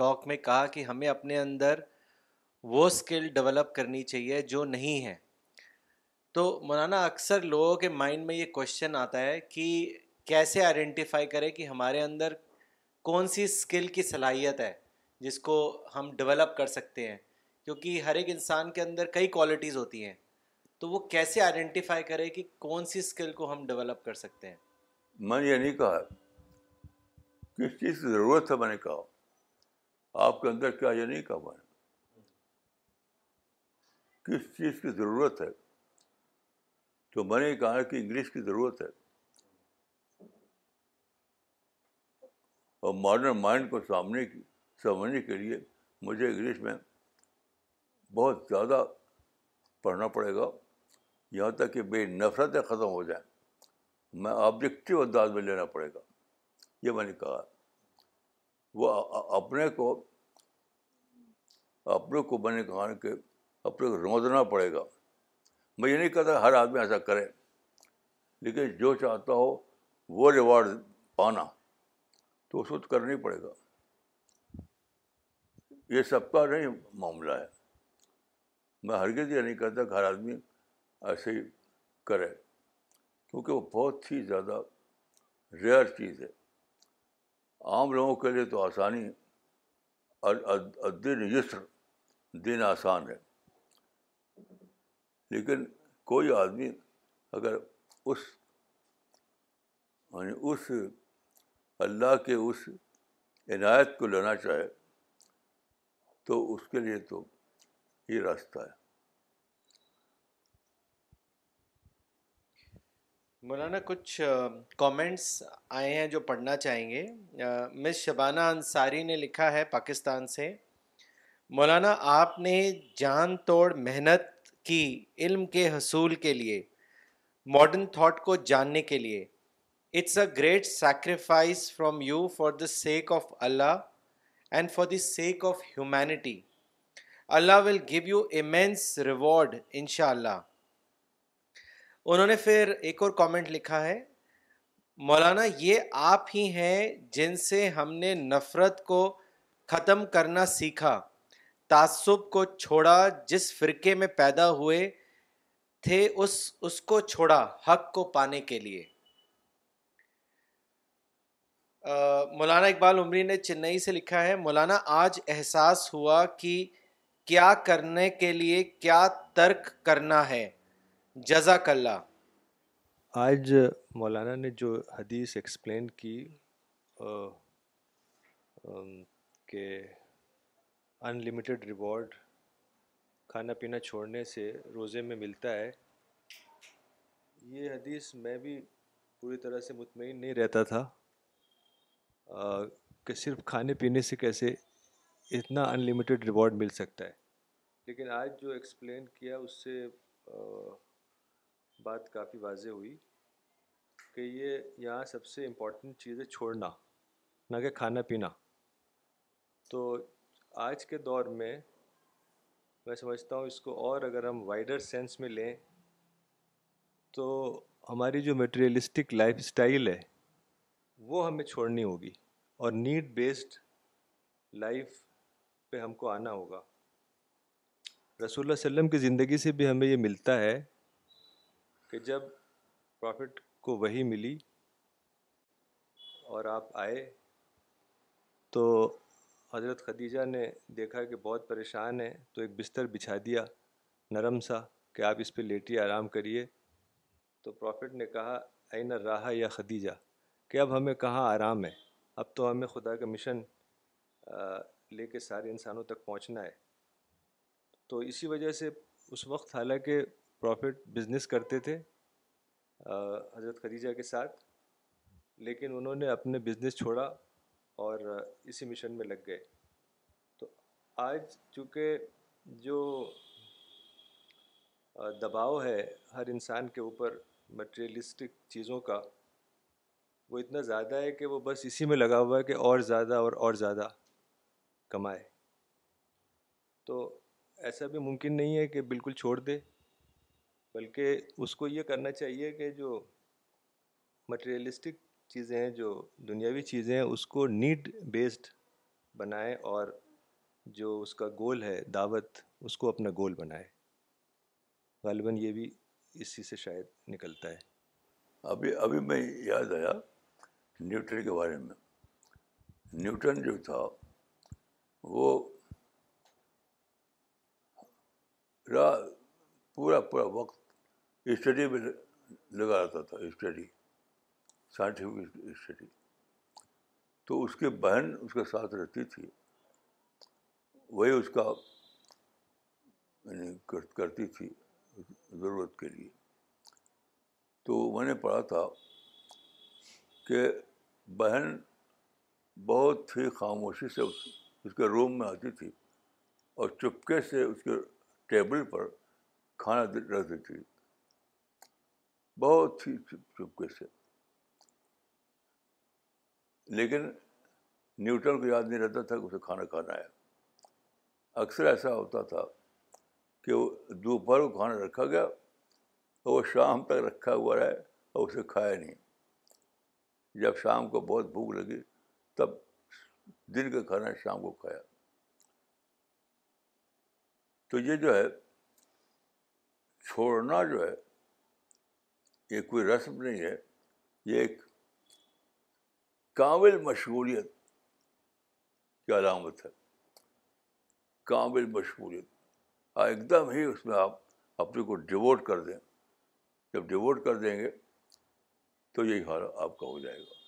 ٹاک میں کہا کہ ہمیں اپنے اندر وہ اسکل ڈیولپ کرنی چاہیے جو نہیں ہے تو مولانا اکثر لوگوں کے مائنڈ میں یہ کوشچن آتا ہے کہ کیسے آئیڈینٹیفائی کرے کہ ہمارے اندر کون سی اسکل کی صلاحیت ہے جس کو ہم ڈیولپ کر سکتے ہیں کیونکہ ہر ایک انسان کے اندر کئی کوالٹیز ہوتی ہیں تو وہ کیسے آئیڈینٹیفائی کرے کہ کون سی اسکل کو ہم ڈیولپ کر سکتے ہیں میں نے یہ نہیں کہا کس چیز کی ضرورت ہے میں نے کہا آپ کے اندر کیا یہ نہیں کہا میں نے کس چیز کی ضرورت ہے تو میں نے کہا کہ انگلش کی ضرورت ہے اور ماڈرن مائنڈ کو سامنے کی سمجھنے کے لیے مجھے انگلش میں بہت زیادہ پڑھنا پڑے گا یہاں تک کہ بے نفرتیں ختم ہو جائیں میں آبجیکٹو انداز میں لینا پڑے گا یہ میں نے کہا وہ اپنے کو اپنے کو میں نے کہا کہ اپنے کو روندنا پڑے گا میں یہ نہیں کہتا ہر آدمی ایسا کرے لیکن جو چاہتا ہو وہ ریوارڈ پانا تو اس کو کرنا ہی پڑے گا یہ سب کا نہیں معاملہ ہے میں ہرگز یہ نہیں کہتا کہ ہر آدمی ایسے ہی کرے کیونکہ وہ بہت ہی زیادہ ریئر چیز ہے عام لوگوں کے لیے تو آسانی دن یسر دن آسان ہے لیکن کوئی آدمی اگر اس یعنی اس اللہ کے اس عنایت کو لینا چاہے تو اس کے لیے تو یہ راستہ ہے مولانا کچھ کامنٹس آئے ہیں جو پڑھنا چاہیں گے مس شبانہ انصاری نے لکھا ہے پاکستان سے مولانا آپ نے جان توڑ محنت کی علم کے حصول کے لیے ماڈرن تھاٹ کو جاننے کے لیے it's a great sacrifice from you for the sake of Allah and for the sake of humanity Allah will give you immense reward ان شاء اللہ انہوں نے پھر ایک اور کامنٹ لکھا ہے مولانا یہ آپ ہی ہیں جن سے ہم نے نفرت کو ختم کرنا سیکھا تعصب کو چھوڑا جس فرقے میں پیدا ہوئے تھے اس اس کو چھوڑا حق کو پانے کے لیے مولانا اقبال عمری نے چنئی سے لکھا ہے مولانا آج احساس ہوا کہ کیا کرنے کے لیے کیا ترک کرنا ہے جزاک اللہ آج مولانا نے جو حدیث ایکسپلین کی کہ ان لمیٹیڈ ریوارڈ کھانا پینا چھوڑنے سے روزے میں ملتا ہے یہ حدیث میں بھی پوری طرح سے مطمئن نہیں رہتا تھا کہ صرف کھانے پینے سے کیسے اتنا انلیمیڈ ریوارڈ مل سکتا ہے لیکن آج جو ایکسپلین کیا اس سے بات کافی واضح ہوئی کہ یہ یہاں سب سے امپورٹنٹ چیز ہے چھوڑنا نہ کہ کھانا پینا تو آج کے دور میں میں سمجھتا ہوں اس کو اور اگر ہم وائڈر سینس میں لیں تو ہماری جو مٹیریلسٹک لائف اسٹائل ہے وہ ہمیں چھوڑنی ہوگی اور نیڈ بیسڈ لائف پہ ہم کو آنا ہوگا رسول اللہ علیہ وسلم کی زندگی سے بھی ہمیں یہ ملتا ہے کہ جب پروفٹ کو وہی ملی اور آپ آئے تو حضرت خدیجہ نے دیکھا کہ بہت پریشان ہے تو ایک بستر بچھا دیا نرم سا کہ آپ اس پہ لیٹی آرام کریے تو پرافٹ نے کہا آئینہ راہ یا خدیجہ کہ اب ہمیں کہاں آرام ہے اب تو ہمیں خدا کا مشن لے کے سارے انسانوں تک پہنچنا ہے تو اسی وجہ سے اس وقت حالانکہ پروفٹ بزنس کرتے تھے حضرت خدیجہ کے ساتھ لیکن انہوں نے اپنے بزنس چھوڑا اور اسی مشن میں لگ گئے تو آج چونکہ جو دباؤ ہے ہر انسان کے اوپر مٹیریلسٹک چیزوں کا وہ اتنا زیادہ ہے کہ وہ بس اسی میں لگا ہوا ہے کہ اور زیادہ اور اور زیادہ کمائے تو ایسا بھی ممکن نہیں ہے کہ بالکل چھوڑ دے بلکہ اس کو یہ کرنا چاہیے کہ جو مٹیریلسٹک چیزیں ہیں جو دنیاوی چیزیں ہیں اس کو نیڈ بیسڈ بنائے اور جو اس کا گول ہے دعوت اس کو اپنا گول بنائے غالباً یہ بھی اسی سے شاید نکلتا ہے ابھی ابھی میں یاد آیا نیوٹن کے بارے میں نیوٹن جو تھا وہ پورا پورا وقت اسٹڈی میں لگا رہتا تھا اسٹڈی سائنٹیفک اسٹڈی تو اس کی بہن اس کے ساتھ رہتی تھی وہی اس کا یعنی کرتی تھی ضرورت کے لیے تو میں نے پڑھا تھا کہ بہن بہت ہی خاموشی سے اس کے روم میں آتی تھی اور چپکے سے اس کے ٹیبل پر کھانا رکھ دیتی تھی بہت ہی چپ چپکے سے لیکن نیوٹن کو یاد نہیں رہتا تھا کہ اسے کھانا کھانا ہے اکثر ایسا ہوتا تھا کہ وہ دوپہر کو کھانا رکھا گیا اور وہ شام تک رکھا ہوا ہے اور اسے کھایا نہیں جب شام کو بہت بھوک لگی تب دن کا کھانا شام کو کھایا تو یہ جو ہے چھوڑنا جو ہے یہ کوئی رسم نہیں ہے یہ ایک کامل مشغولیت کی علامت ہے کامل مشغولیت ہاں، ایک دم ہی اس میں آپ اپنے کو ڈیوٹ کر دیں جب ڈیوٹ کر دیں گے تو یہی حال آپ کا ہو جائے گا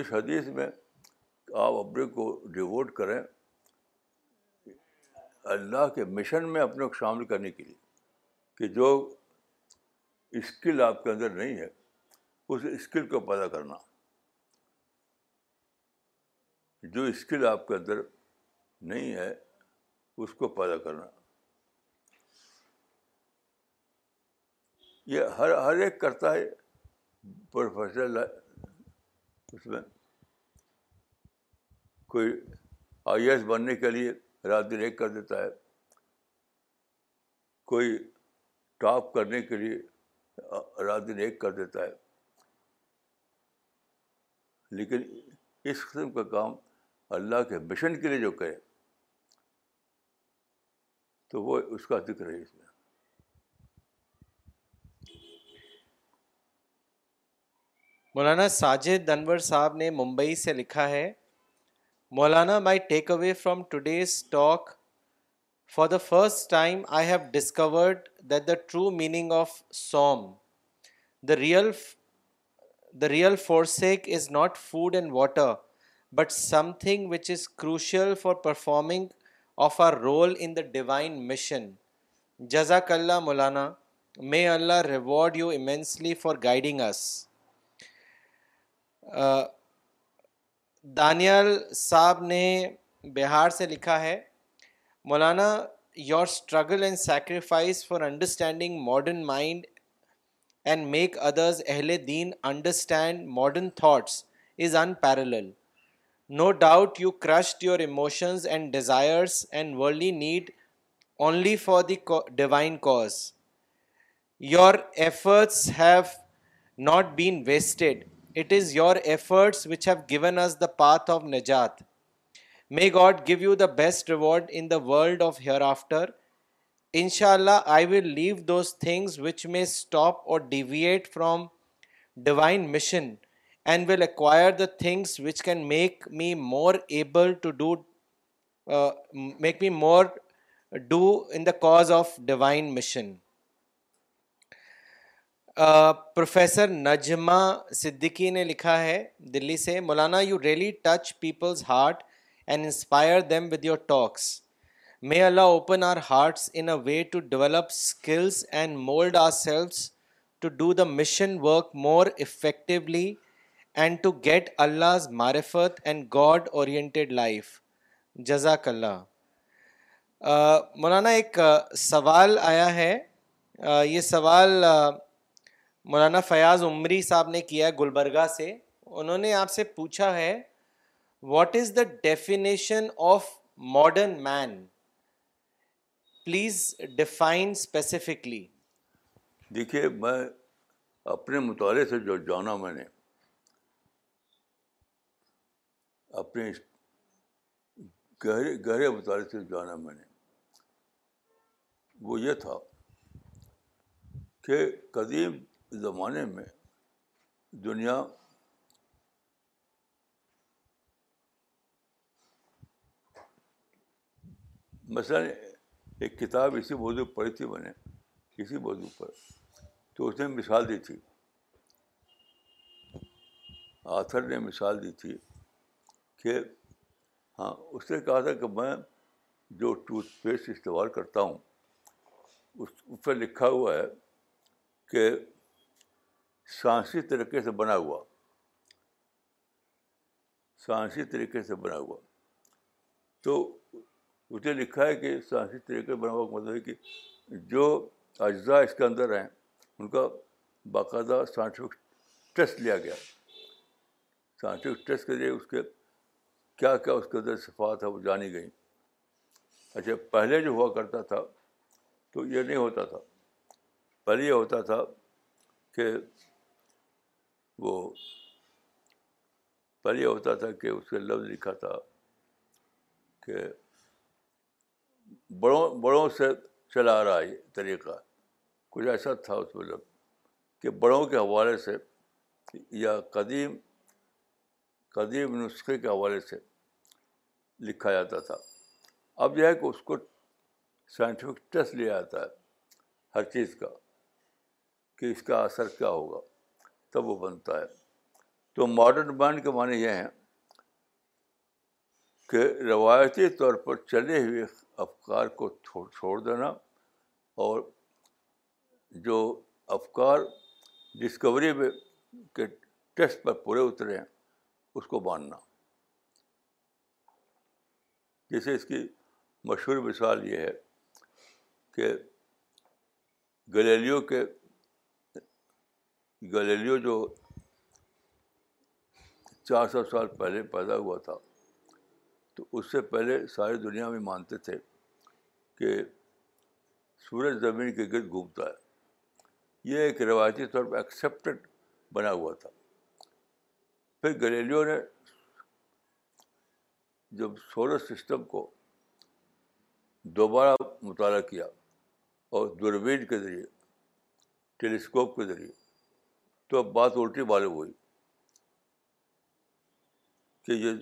اس حدیث میں آپ اپنے کو ڈیوٹ کریں اللہ کے مشن میں اپنے کو شامل کرنے کے لیے کہ جو اسکل آپ کے اندر نہیں ہے اس اسکل کو پیدا کرنا جو اسکل آپ کے اندر نہیں ہے اس کو پیدا کرنا یہ ہر ہر ایک کرتا ہے پروفیشنل اس میں کوئی آئی ایس بننے کے لیے رات دن ایک کر دیتا ہے کوئی ٹاپ کرنے کے لیے رات دن ایک کر دیتا ہے لیکن اس قسم کا کام اللہ کے مشن کے لیے جو کرے تو وہ اس کا ذکر ہے اس میں مولانا ساجد دنور صاحب نے ممبئی سے لکھا ہے مولانا my take away from today's talk for the first time I have discovered that the true meaning of some the real the real forsake is not food and water but something which is crucial for performing of our role in the divine mission جزاک اللہ مولانا may Allah reward you immensely for guiding us Daniyal Sahab نے بہار سے لکھا ہے مولانا your struggle and sacrifice for understanding modern mind and make others اہل دین understand modern thoughts is unparalleled no doubt you crushed your emotions and desires and Warli need only for the divine cause your efforts have not been wasted it is your efforts which have given us the path of نجات may God give you the best reward in the world of hereafter ان شاء اللہ I will leave those things which may stop or deviate from divine mission and will acquire the things which can make me more able to do make me more do in the cause of divine mission professor Najma Siddiqui نے لکھا ہے دلی سے مولانا you really touch people's heart and inspire them with your talks may Allah open our hearts in a way to develop skills and mould ourselves to do the mission work more effectively and to get Allah معرفت and God oriented life جزاک اللہ مولانا ایک سوال آیا ہے یہ سوال مولانا فیاض عمری صاحب نے کیا گلبرگہ سے انہوں نے آپ سے پوچھا ہے what is the definition of modern man please define specifically دیکھیے میں اپنے مطالعے سے جو جانا میں نے اپنے گہرے گہرے مطالعے سے جانا میں نے وہ یہ تھا کہ قدیم زمانے میں دنیا مثلاً ایک کتاب اسی موضوع پڑھی تھی میں نے اسی موضوع پر تو اس نے مثال دی تھی آتھر نے مثال دی تھی کہ ہاں اس نے کہا تھا کہ میں جو ٹوتھ پیسٹ استعمال کرتا ہوں اس پہ لکھا ہوا ہے کہ سائنسی طریقے سے بنا ہوا سائنسی طریقے سے بنا ہوا تو اس نے لکھا ہے کہ سائنسی طریقے سے بنا ہوا مطلب ہے کہ جو اجزاء اس کے اندر ہیں ان کا باقاعدہ سائنٹیفک ٹیسٹ لیا گیا سائنٹیفک ٹیسٹ کے لیے اس کے کیا کیا اس کے اندر صفات ہے وہ جانی گئیں اچھا پہلے جو ہوا کرتا تھا تو یہ نہیں ہوتا تھا پہلے یہ ہوتا تھا کہ وہ پہلے ہوتا تھا کہ اس کے لفظ لکھا تھا کہ بڑوں بڑوں سے چلا آ رہا ہے طریقہ کچھ ایسا تھا اس میں لفظ کہ بڑوں کے حوالے سے یا قدیم قدیم نسخے کے حوالے سے لکھا جاتا تھا اب یہ ہے کہ اس کو سائنٹیفک ٹیسٹ لیا جاتا ہے ہر چیز کا کہ اس کا اثر کیا ہوگا تب وہ بنتا ہے تو ماڈرن مائنڈ کے معنی یہ ہیں کہ روایتی طور پر چلے ہوئے افکار کو چھوڑ دینا اور جو افکار ڈسکوری میں کے ٹیسٹ پر پورے اترے ہیں اس کو ماننا جیسے اس کی مشہور مثال یہ ہے کہ گلیلیو کے گلیلیو جو چار سو سال پہلے پیدا ہوا تھا تو اس سے پہلے ساری دنیا میں مانتے تھے کہ سورج زمین کے گرد گھومتا ہے یہ ایک روایتی طور پر ایکسیپٹیڈ بنا ہوا تھا پھر گلیلیو نے جب سولر سسٹم کو دوبارہ مطالعہ کیا اور دوربین کے ذریعے ٹیلی اسکوپ کے ذریعے تو اب بات الٹی والے ہوئی کہ یہ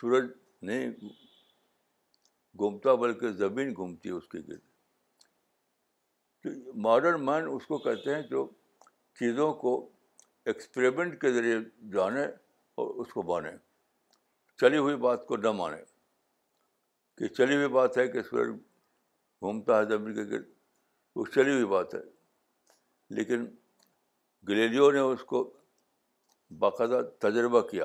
سورج نہیں گھومتا بلکہ زمین گھومتی ہے اس کے گرد ماڈرن مین اس کو کہتے ہیں جو چیزوں کو ایکسپریمنٹ کے ذریعے جانے اور اس کو مانے چلی ہوئی بات کو نہ مانے کہ چلی ہوئی بات ہے کہ سورج گھومتا ہے زمین کے گرد وہ چلی ہوئی بات ہے لیکن گلیلیو نے اس کو باقاعدہ تجربہ کیا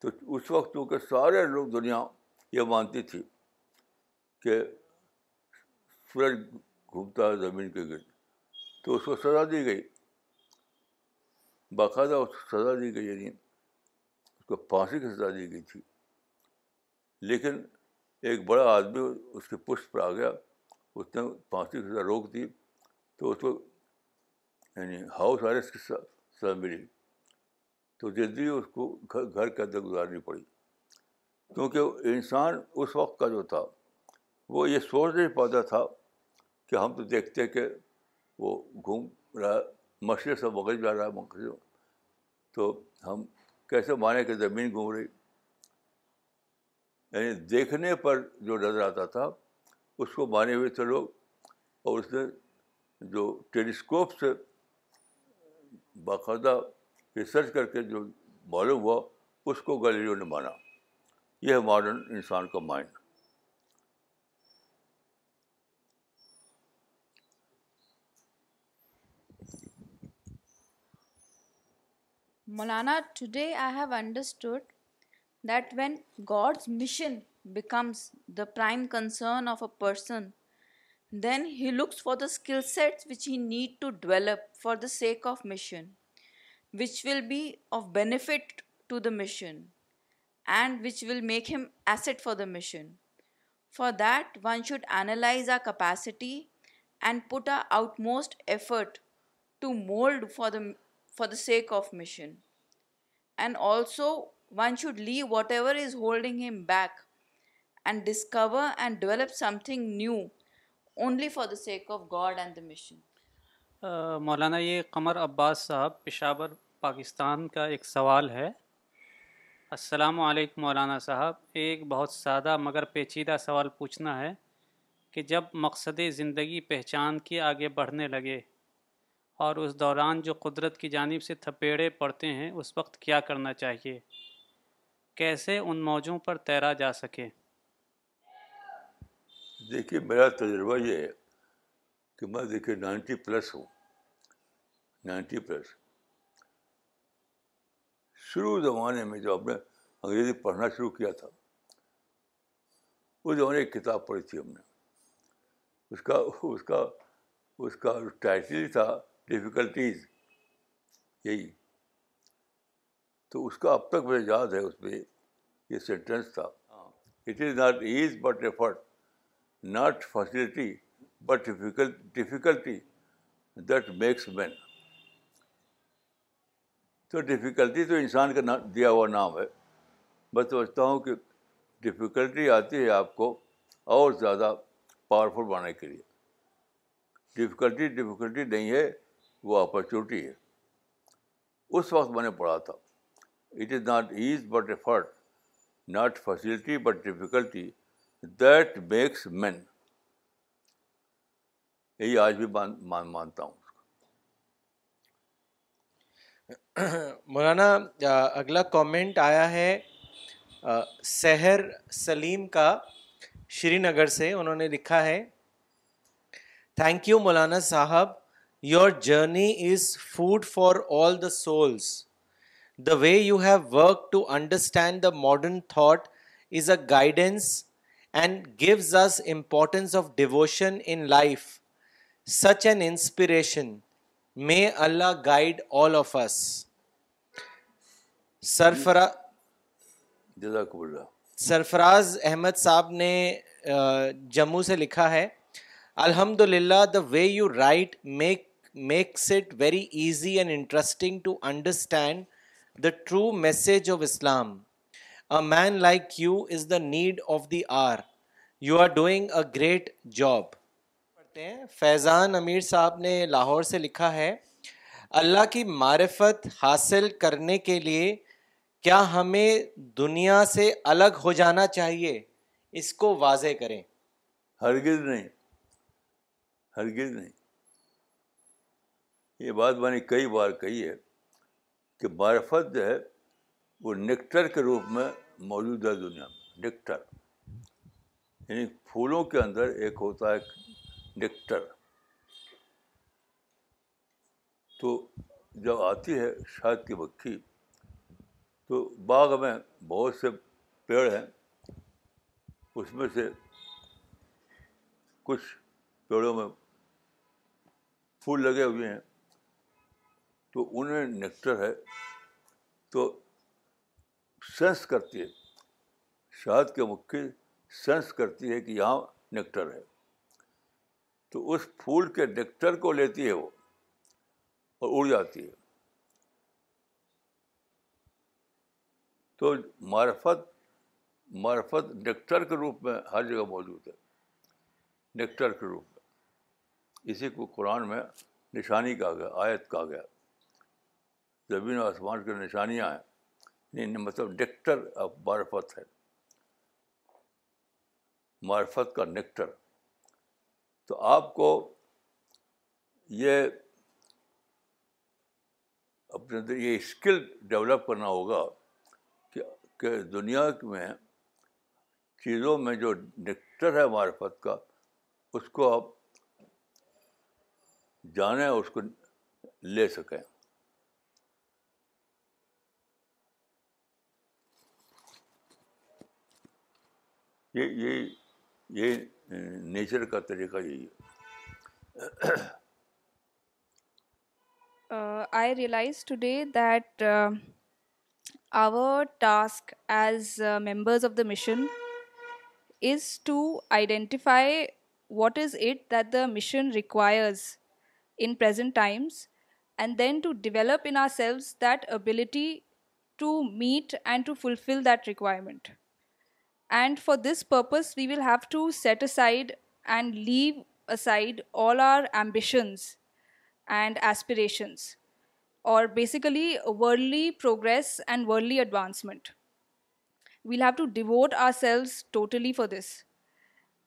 تو اس وقت چونکہ سارے لوگ دنیا یہ مانتی تھی کہ سورج گھومتا ہے زمین کے گرد تو اس کو سزا دی گئی باقاعدہ اس کو سزا دی گئی یعنی اس کو پھانسی کی سزا دی گئی تھی لیکن ایک بڑا آدمی اس کے پشت پر آ گیا اس نے پھانسی کی سزا روک دی تو اس کو یعنی ہاؤس وائرس کی ساتھ ملی تو زندگی اس کو گھر گھر کے اندر گزارنی پڑی کیونکہ انسان اس وقت کا جو تھا وہ یہ سوچ نہیں پاتا تھا کہ ہم تو دیکھتے کہ وہ گھوم رہا مشرق سے مغل جا رہا ہے مغرب تو ہم کیسے مانے کہ زمین گھوم رہی یعنی دیکھنے پر جو نظر آتا تھا اس کو مانے ہوئے تھے لوگ اور اس نے جو ٹیلیسکوپ سے باقاعدہ ریسرچ کر کے جو معلوم ہوا اس کو گلیریوں نے مانا یہ ہے ماڈرن انسان کا mind Maulana today I have understood that when God's mission becomes the prime concern of a person Then he looks for the skill sets which he need to develop for the sake of mission, which will be of benefit to the mission and which will make him asset for the mission. For that, one should analyze our capacity and put our utmost effort to mold for the sake of mission. And also, one should leave whatever is holding him back and discover and develop something new only for the sake of God and the mission مولانا یہ قمر عباس صاحب پشاور پاکستان کا ایک سوال ہے السلام علیکم مولانا صاحب ایک بہت سادہ مگر پیچیدہ سوال پوچھنا ہے کہ جب مقصد زندگی پہچان کے آگے بڑھنے لگے اور اس دوران جو قدرت کی جانب سے تھپیڑے پڑتے ہیں اس وقت کیا کرنا چاہیے کیسے ان موجوں پر تیرا جا سکے دیکھیے میرا تجربہ یہ ہے کہ میں دیکھیے نائنٹی پلس ہوں نائنٹی پلس شروع زمانے میں جو ہم نے انگریزی پڑھنا شروع کیا تھا اس زمانے ایک کتاب پڑھی تھی ہم نے اس کا اس کا اس کا ٹائٹل تھا ڈفیکلٹیز یہی تو اس کا اب تک مجھے یاد ہے اس پہ یہ سینٹینس تھا it is not ease but effort not facility but difficulty that makes man تو ڈفیکلٹی تو انسان کا نام دیا ہوا نام ہے میں سمجھتا ہوں کہ ڈفیکلٹی آتی ہے آپ کو اور زیادہ پاورفل بنانے کے لیے ڈفیکلٹی ڈفیکلٹی نہیں ہے وہ اپرچونیٹی ہے اس وقت میں نے پڑھا تھا it is not ease but effort not facility but difficulty that makes man یہی آج بھی مانتا ہوں *coughs* مولانا اگلا کامنٹ آیا ہے سحر سلیم کا شری نگر سے انہوں نے لکھا ہے تھینک یو مولانا صاحب your journey is food for all the souls the way you have work to understand the modern thought is a guidance and gives us importance of devotion in life such an inspiration may Allah guide all of us Sarfaraz Sarfaraz Ahmed sahib نے جموں سے لکھا ہے الحمد للہ the way you write make makes it very easy and interesting to understand the true message of Islam man like you is the need of the hour you are doing a great job ہیں فیضان امیر صاحب نے لاہور سے لکھا ہے اللہ کی معرفت حاصل کرنے کے لیے کیا ہمیں دنیا سے الگ ہو جانا چاہیے اس کو واضح کریں ہرگز نہیں ہرگز نہیں یہ بات میں نے کئی بار کہی ہے کہ معرفت جو ہے وہ نیکٹر کے روپ میں موجود ہے دنیا میں ڈکٹر یعنی پھولوں کے اندر ایک ہوتا ہے ڈکٹر تو جب آتی ہے شاید کی بکھی تو باغ میں بہت سے پیڑ ہیں اس میں سے کچھ پیڑوں میں پھول لگے ہوئے ہیں تو انہیں نکٹر ہے تو سینس کرتی ہے شہد کے مکھی سینس کرتی ہے کہ یہاں نیکٹر ہے تو اس پھول کے نیکٹر کو لیتی ہے وہ اور اڑ جاتی ہے تو معرفت معرفت نیکٹر کے روپ میں ہر جگہ موجود ہے نیکٹر کے روپ میں اسی کو قرآن میں نشانی کہا گیا آیت کہا گیا زمین و آسمان کے نشانیاں ہیں یعنی مطلب نیکٹر آف معرفت ہے معرفت کا نکٹر تو آپ کو یہ اپنے اندر یہ اسکل ڈیولپ کرنا ہوگا کہ دنیا میں چیزوں میں جو نیکٹر ہے معرفت کا اس کو آپ جانیں اور اس کو لے سکیں یہ یہ یہ نیچر کا طریقہ یہی ہے I realise that our task as members of the mission is to identify what is it that the mission requires in present times and then to develop in ourselves that ability to meet and to fulfil that requirement And for this purpose, we will have to set aside and leave aside all our ambitions and aspirations, or basically worldly progress and worldly advancement. We'll have to devote ourselves totally for this.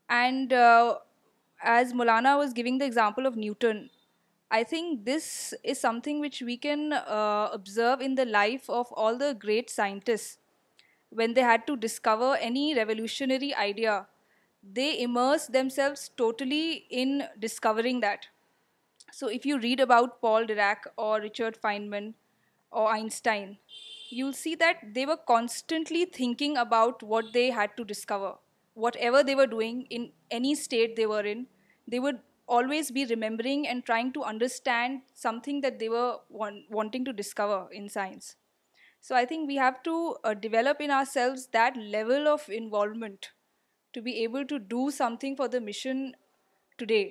And uh, as Maulana was giving the example of Newton, I think this is something which we can uh, observe in the life of all the great scientists when they had to discover any revolutionary idea, they immerse themselves totally in discovering that. So if you read about Paul Dirac or Richard Feynman or Einstein, you'll see that they were constantly thinking about what they had to discover. Whatever they were doing, in any state they were in, they would always be remembering and trying to understand something that they were wanting to discover in science. So I think we have to uh, develop in ourselves that level of involvement to be able to do something for the mission today.